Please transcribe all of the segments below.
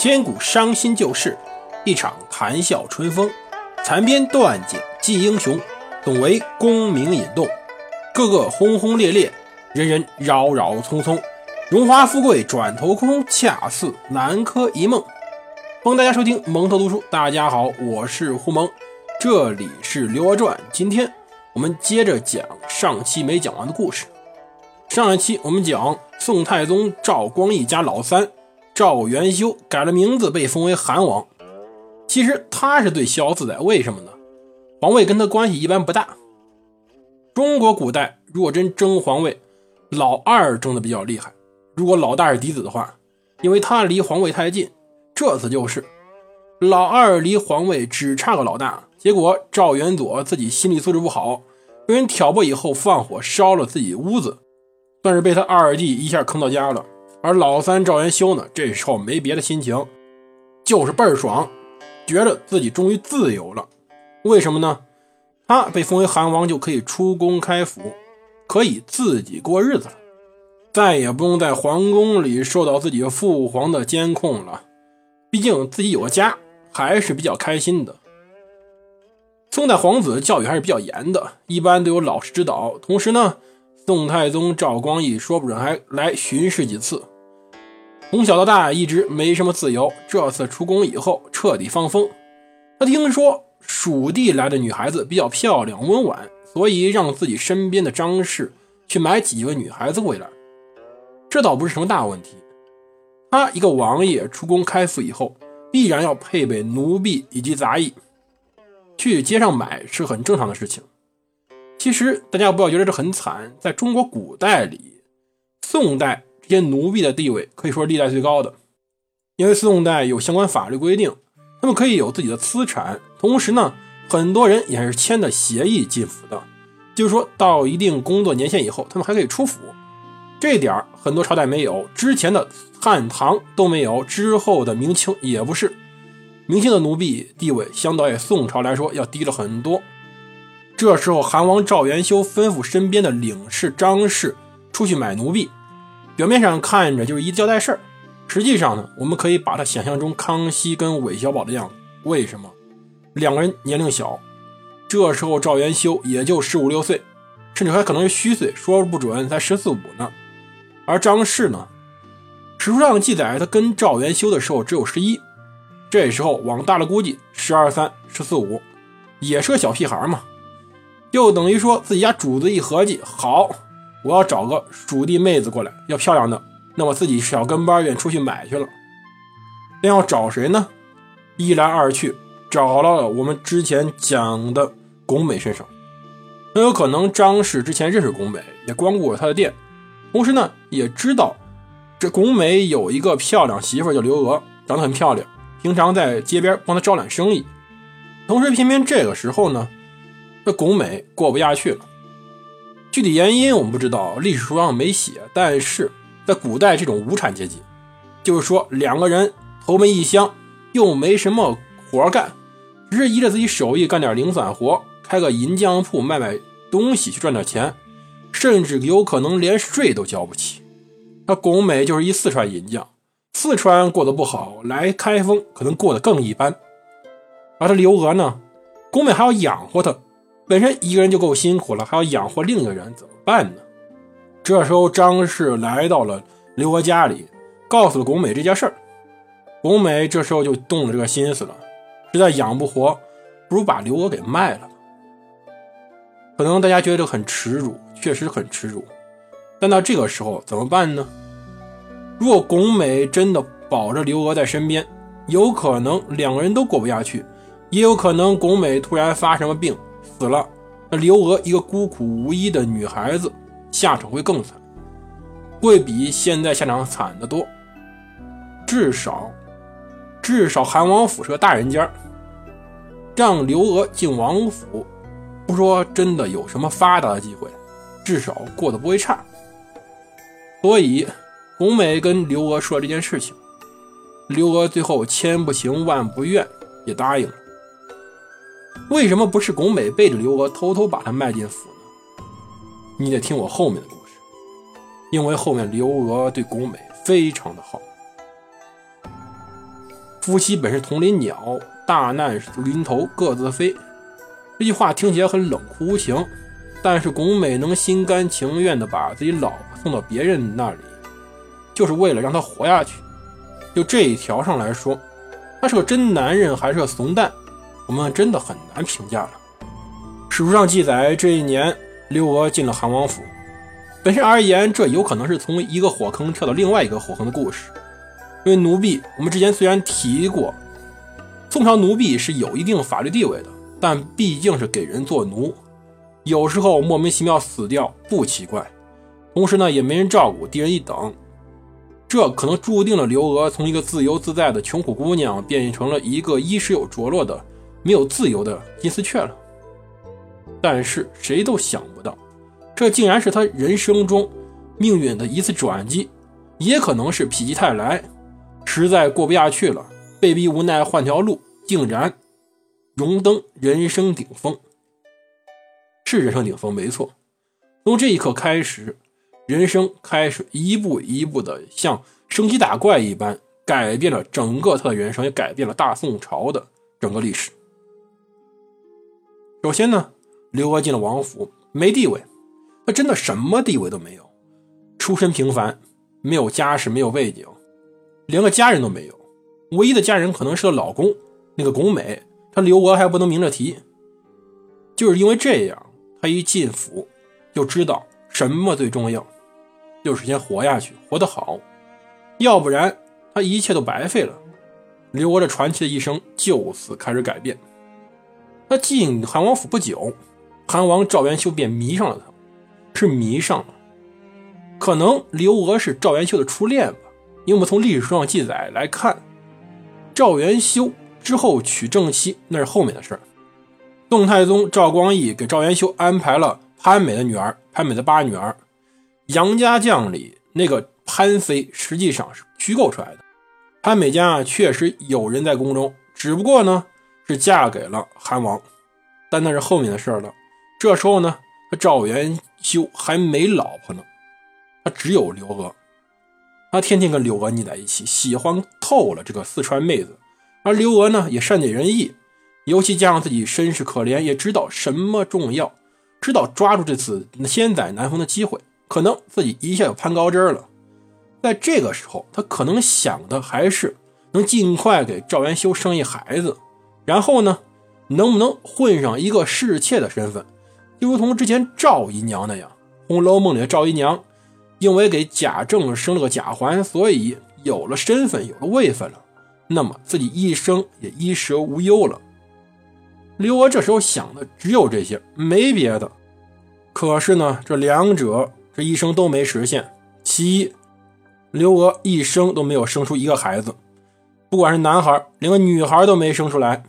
千古伤心旧事，一场谈笑春风。残篇断简记英雄，总为功名引动。个个轰轰烈烈，人人扰扰匆匆。荣华富贵转头空，恰似南柯一梦。欢迎大家收听蒙特读书。大家好，我是胡蒙，这里是《刘娥传》。今天我们接着讲上期没讲完的故事。上一期我们讲宋太宗赵光义家老三赵元修改了名字，被封为韩王。其实他是最逍遥自在，为什么呢？皇位跟他关系一般不大。中国古代如果真争皇位，老二争的比较厉害。如果老大是嫡子的话，因为他离皇位太近。这次就是老二离皇位只差个老大，结果赵元佐自己心理素质不好，被人挑拨以后放火烧了自己屋子，算是被他二弟一下坑到家了。而老三赵元修呢，这时候没别的心情，就是倍儿爽。觉得自己终于自由了，为什么呢？他被封为韩王，就可以出宫开府，可以自己过日子了，再也不用在皇宫里受到自己父皇的监控了。毕竟自己有个家，还是比较开心的。宋代皇子教育还是比较严的，一般都有老师指导。同时呢，宋太宗赵光义说不准还来巡视几次。从小到大一直没什么自由，这次出宫以后彻底放风。他听说蜀地来的女孩子比较漂亮温婉，所以让自己身边的张氏去买几个女孩子回来。这倒不是什么大问题。他一个王爷出宫开府以后，必然要配备奴婢以及杂役，去街上买是很正常的事情。其实大家不要觉得这很惨，在中国古代里，宋代。这些奴婢的地位可以说历代最高的，因为宋代有相关法律规定，他们可以有自己的资产。同时呢，很多人也是签的协议进府的，就是说到一定工作年限以后，他们还可以出府。这点很多朝代没有，之前的汉唐都没有，之后的明清也不是。明清的奴婢地位相对宋朝来说要低了很多。这时候，韩王赵元修吩咐身边的领事张氏出去买奴婢。表面上看着就是一交代事儿，实际上呢，我们可以把他想象中康熙跟韦小宝的样子。为什么？两个人年龄小，这时候赵元修也就十五六岁，甚至还可能是虚岁，说不准才十四五呢。而张氏呢，史书上记载他跟赵元修的时候只有十一，这时候往大了估计十二三、十四五，也是个小屁孩嘛。就等于说自己家主子一合计，好。我要找个蜀地妹子过来，要漂亮的，那我自己小跟班愿出去买去了。那要找谁呢？一来二去，找到了我们之前讲的拱美身上。很有可能张氏之前认识拱美，也光顾过他的店，同时呢，也知道这拱美有一个漂亮媳妇叫刘娥，长得很漂亮，平常在街边帮他招揽生意。同时，偏偏这个时候呢，这拱美过不下去了。具体原因我们不知道，历史书上没写。但是在古代，这种无产阶级，就是说两个人投奔异乡，又没什么活干，只是依着自己手艺干点零散活，开个银匠铺卖卖东西去赚点钱，甚至有可能连税都交不起。那巩美就是一四川银匠，四川过得不好，来开封可能过得更一般。而他刘娥呢，巩美还要养活他。本身一个人就够辛苦了，还要养活另一个人，怎么办呢？这时候张氏来到了刘娥家里，告诉了巩美这件事儿。巩美这时候就动了这个心思了，实在养不活，不如把刘娥给卖了。可能大家觉得很耻辱，确实很耻辱。但到这个时候怎么办呢？如果巩美真的保着刘娥在身边，有可能两个人都过不下去，也有可能巩美突然发什么病。死了，那刘娥一个孤苦无依的女孩子，下场会更惨，会比现在下场惨得多。至少，至少韩王府是个大人家，让刘娥进王府，不说真的有什么发达的机会，至少过得不会差。所以，红梅跟刘娥说这件事情，刘娥最后千不情万不愿也答应了。为什么不是巩美背着刘娥偷偷把她卖进府呢？你得听我后面的故事，因为后面刘娥对巩美非常的好。夫妻本是同林鸟，大难临头各自飞。这句话听起来很冷酷无情，但是拱美能心甘情愿地把自己老婆送到别人那里，就是为了让她活下去。就这一条上来说，他是个真男人还是个怂蛋，我们真的很难评价了。史书上记载，这一年刘娥进了韩王府。本身而言，这有可能是从一个火坑跳到另外一个火坑的故事。因为奴婢，我们之前虽然提过，宋朝奴婢是有一定法律地位的，但毕竟是给人做奴，有时候莫名其妙死掉不奇怪。同时呢，也没人照顾，低人一等。这可能注定了刘娥从一个自由自在的穷苦姑娘，变成了一个衣食有着落的、没有自由的金丝雀了。但是谁都想不到，这竟然是他人生中命运的一次转机，也可能是否极泰来，实在过不下去了，被逼无奈换条路，竟然荣登人生顶峰。是人生顶峰，没错。从这一刻开始。人生开始一步一步的像升级打怪一般，改变了整个他的人生，也改变了大宋朝的整个历史。首先呢，刘娥进了王府，没地位，他真的什么地位都没有，出身平凡，没有家世，没有背景，连个家人都没有，唯一的家人可能是个老公，那个巩美，他刘娥还不能明着提，就是因为这样，他一进府就知道什么最重要。就是先活下去，活得好，要不然他一切都白费了。刘娥这传奇的一生就此开始改变。他进韩王府不久，韩王赵元修便迷上了他，是迷上了。可能刘娥是赵元修的初恋吧，因为我们从历史书上记载来看，赵元修之后娶正妻那是后面的事儿。宋太宗赵光义给赵元修安排了潘美的女儿，潘美的八女儿。杨家将里那个潘妃实际上是虚构出来的，潘美家确实有人在宫中，只不过呢是嫁给了韩王，但那是后面的事了。这时候呢，赵元修还没老婆呢，他只有刘娥，他天天跟刘娥腻在一起，喜欢透了这个四川妹子。而刘娥呢也善解人意，尤其加上自己身世可怜，也知道什么重要，知道抓住这次千载难逢的机会。可能自己一下就攀高枝了，在这个时候，他可能想的还是能尽快给赵元修生一孩子，然后呢，能不能混上一个侍妾的身份，就如同之前赵姨娘那样，《红楼梦》里的赵姨娘，因为给贾政生了个贾环，所以有了身份，有了位分了，那么自己一生也衣食无忧了。刘娥这时候想的只有这些，没别的。可是呢，这两者。这一生都没实现。其一，刘娥一生都没有生出一个孩子，不管是男孩，连个女孩都没生出来。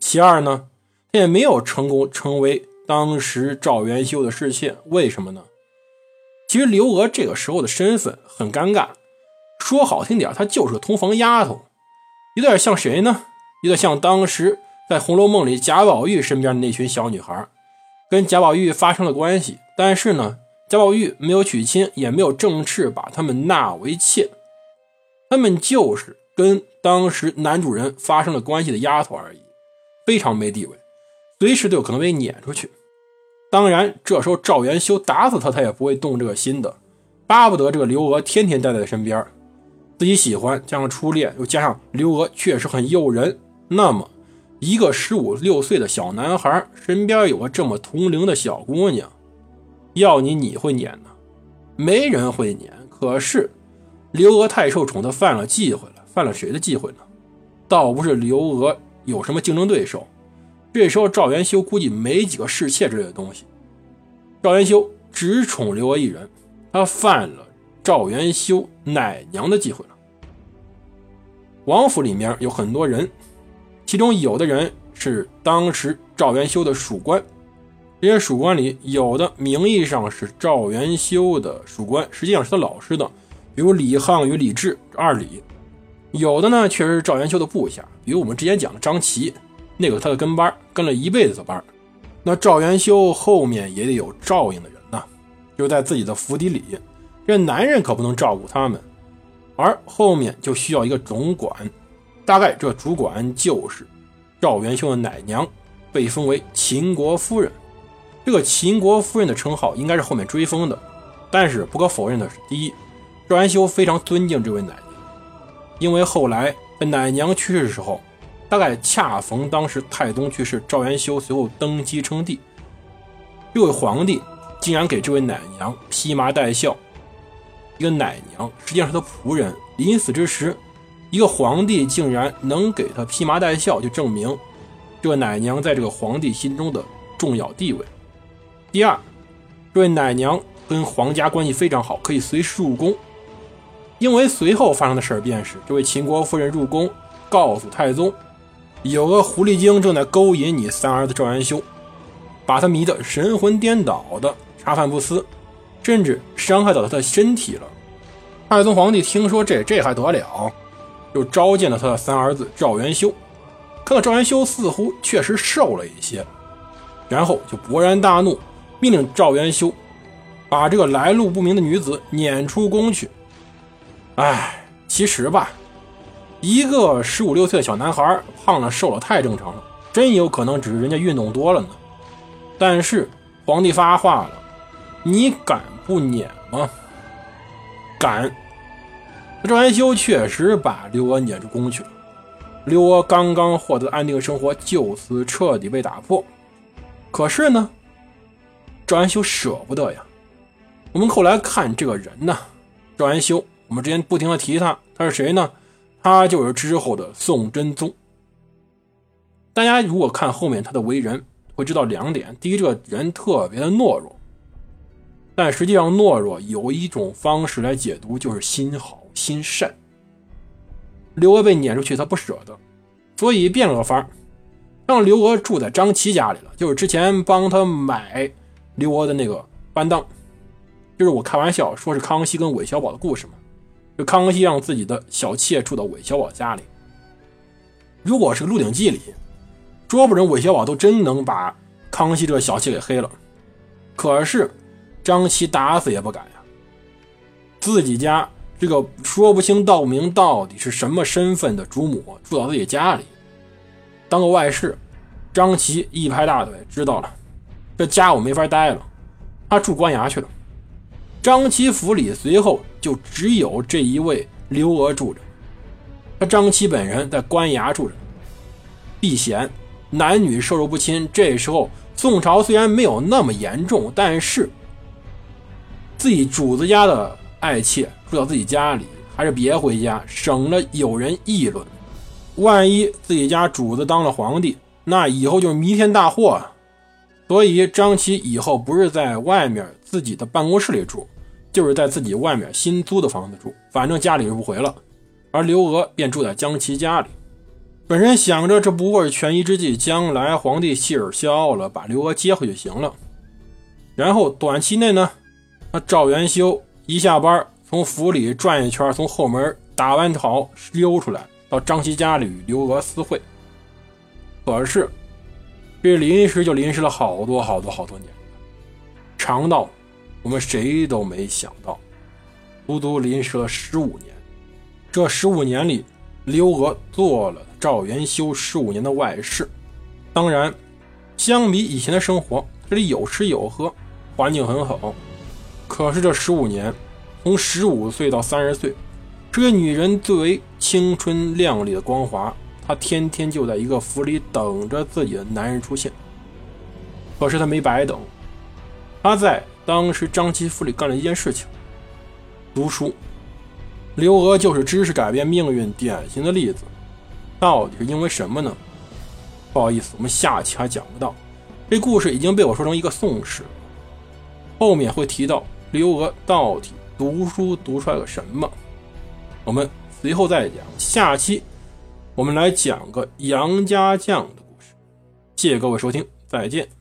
其二呢，他也没有成功成为当时赵元修的侍妾。为什么呢？其实刘娥这个时候的身份很尴尬，说好听点，她就是个通房丫头，有点像谁呢？有点像当时在《红楼梦》里贾宝玉身边的那群小女孩，跟贾宝玉发生了关系，但是呢。贾宝玉没有娶亲，也没有正式把他们纳为妾，他们就是跟当时男主人发生了关系的丫头而已，非常没地位，随时都有可能被撵出去。当然，这时候赵元修打死他，他也不会动这个心的，巴不得这个刘娥天天待在身边，自己喜欢，加上初恋，又加上刘娥确实很诱人，那么一个十五六岁的小男孩身边有个这么同龄的小姑娘。要你你会撵呢？没人会撵。可是刘娥太受宠，她犯了忌讳了。犯了谁的忌讳呢？倒不是刘娥有什么竞争对手。这时候赵元修估计没几个侍妾之类的东西。赵元修只宠刘娥一人，他犯了赵元修奶娘的忌讳了。王府里面有很多人，其中有的人是当时赵元修的属官。这些属官里，有的名义上是赵元修的属官，实际上是他老师的，比如李沆与李治二李；有的呢，却是赵元修的部下，比如我们之前讲的张琪，那个他的跟班，跟了一辈子的班。那赵元修后面也得有照应的人呐，就在自己的府邸里，这男人可不能照顾他们，而后面就需要一个总管。大概这主管就是赵元修的奶娘，被封为秦国夫人。这个秦国夫人的称号应该是后面追封的，但是不可否认的是，第一，赵元修非常尊敬这位奶娘，因为后来奶娘去世的时候，大概恰逢当时太宗去世，赵元修随后登基称帝，这位皇帝竟然给这位奶娘披麻戴孝。一个奶娘实际上是他仆人，临死之时，一个皇帝竟然能给他披麻戴孝，就证明这个奶娘在这个皇帝心中的重要地位。第二，这位奶娘跟皇家关系非常好，可以随时入宫。因为随后发生的事儿便是，这位秦国夫人入宫，告诉太宗，有个狐狸精正在勾引你三儿子赵元修，把他迷得神魂颠倒的，茶饭不思，甚至伤害到他的身体了。太宗皇帝听说这这还得了，就召见了他的三儿子赵元修，看到赵元修似乎确实瘦了一些，然后就勃然大怒。命令赵元修把这个来路不明的女子撵出宫去。哎，其实吧，一个十五六岁的小男孩胖了瘦了太正常了，真有可能只是人家运动多了呢。但是皇帝发话了，你敢不撵吗？敢。赵元修确实把刘娥撵出宫去了。刘娥刚刚获得安定生活，就此彻底被打破。可是呢？赵元修舍不得呀。我们后来看这个人呢，赵元修，我们之前不停的提他，他是谁呢？他就是之后的宋真宗。大家如果看后面他的为人，会知道两点：第一，这个人特别的懦弱，但实际上懦弱有一种方式来解读，就是心好心善。刘娥被撵出去，他不舍得，所以变了个法，让刘娥住在张琪家里了，就是之前帮他买。刘娥的那个班当，就是我开玩笑说是康熙跟韦小宝的故事嘛。就康熙让自己的小妾住到韦小宝家里。如果是《鹿鼎记》里，说不准韦小宝都真能把康熙这个小妾给黑了。可是张琪打死也不敢呀。自己家这个说不清道不明到底是什么身份的主母住到自己家里，当个外室，张琪一拍大腿，知道了。这家我没法待了，他住官衙去了。张琪府里随后就只有这一位刘娥住着，他张琪本人在官衙住着，避嫌，男女授受不亲。这时候宋朝虽然没有那么严重，但是自己主子家的爱妾住到自己家里，还是别回家，省了有人议论。万一自己家主子当了皇帝，那以后就是弥天大祸啊！所以张琪以后不是在外面自己的办公室里住，就是在自己外面新租的房子住，反正家里是不回了。而刘娥便住在张琪家里。本身想着这不过是权宜之计，将来皇帝气儿消了，把刘娥接回就行了。然后短期内呢，那赵元修一下班从府里转一圈，从后门打完桃溜出来，到张琪家里与刘娥私会。可是。这临时就临时了好多好多好多年，长到我们谁都没想到，足足临时了十五年。这十五年里，刘娥做了赵元修十五年的外室。当然，相比以前的生活，这里有吃有喝，环境很好。可是这十五年，从十五岁到三十岁，这个女人最为青春靓丽的光华。她天天就在一个府里等着自己的男人出现，可是她没白等。她在当时张琪府里干了一件事情：读书。刘娥就是知识改变命运典型的例子。到底是因为什么呢？不好意思，我们下期还讲不到。这故事已经被我说成一个宋史，后面会提到刘娥到底读书读出来了什么，我们随后再讲。下期。我们来讲个杨家将的故事，谢谢各位收听，再见。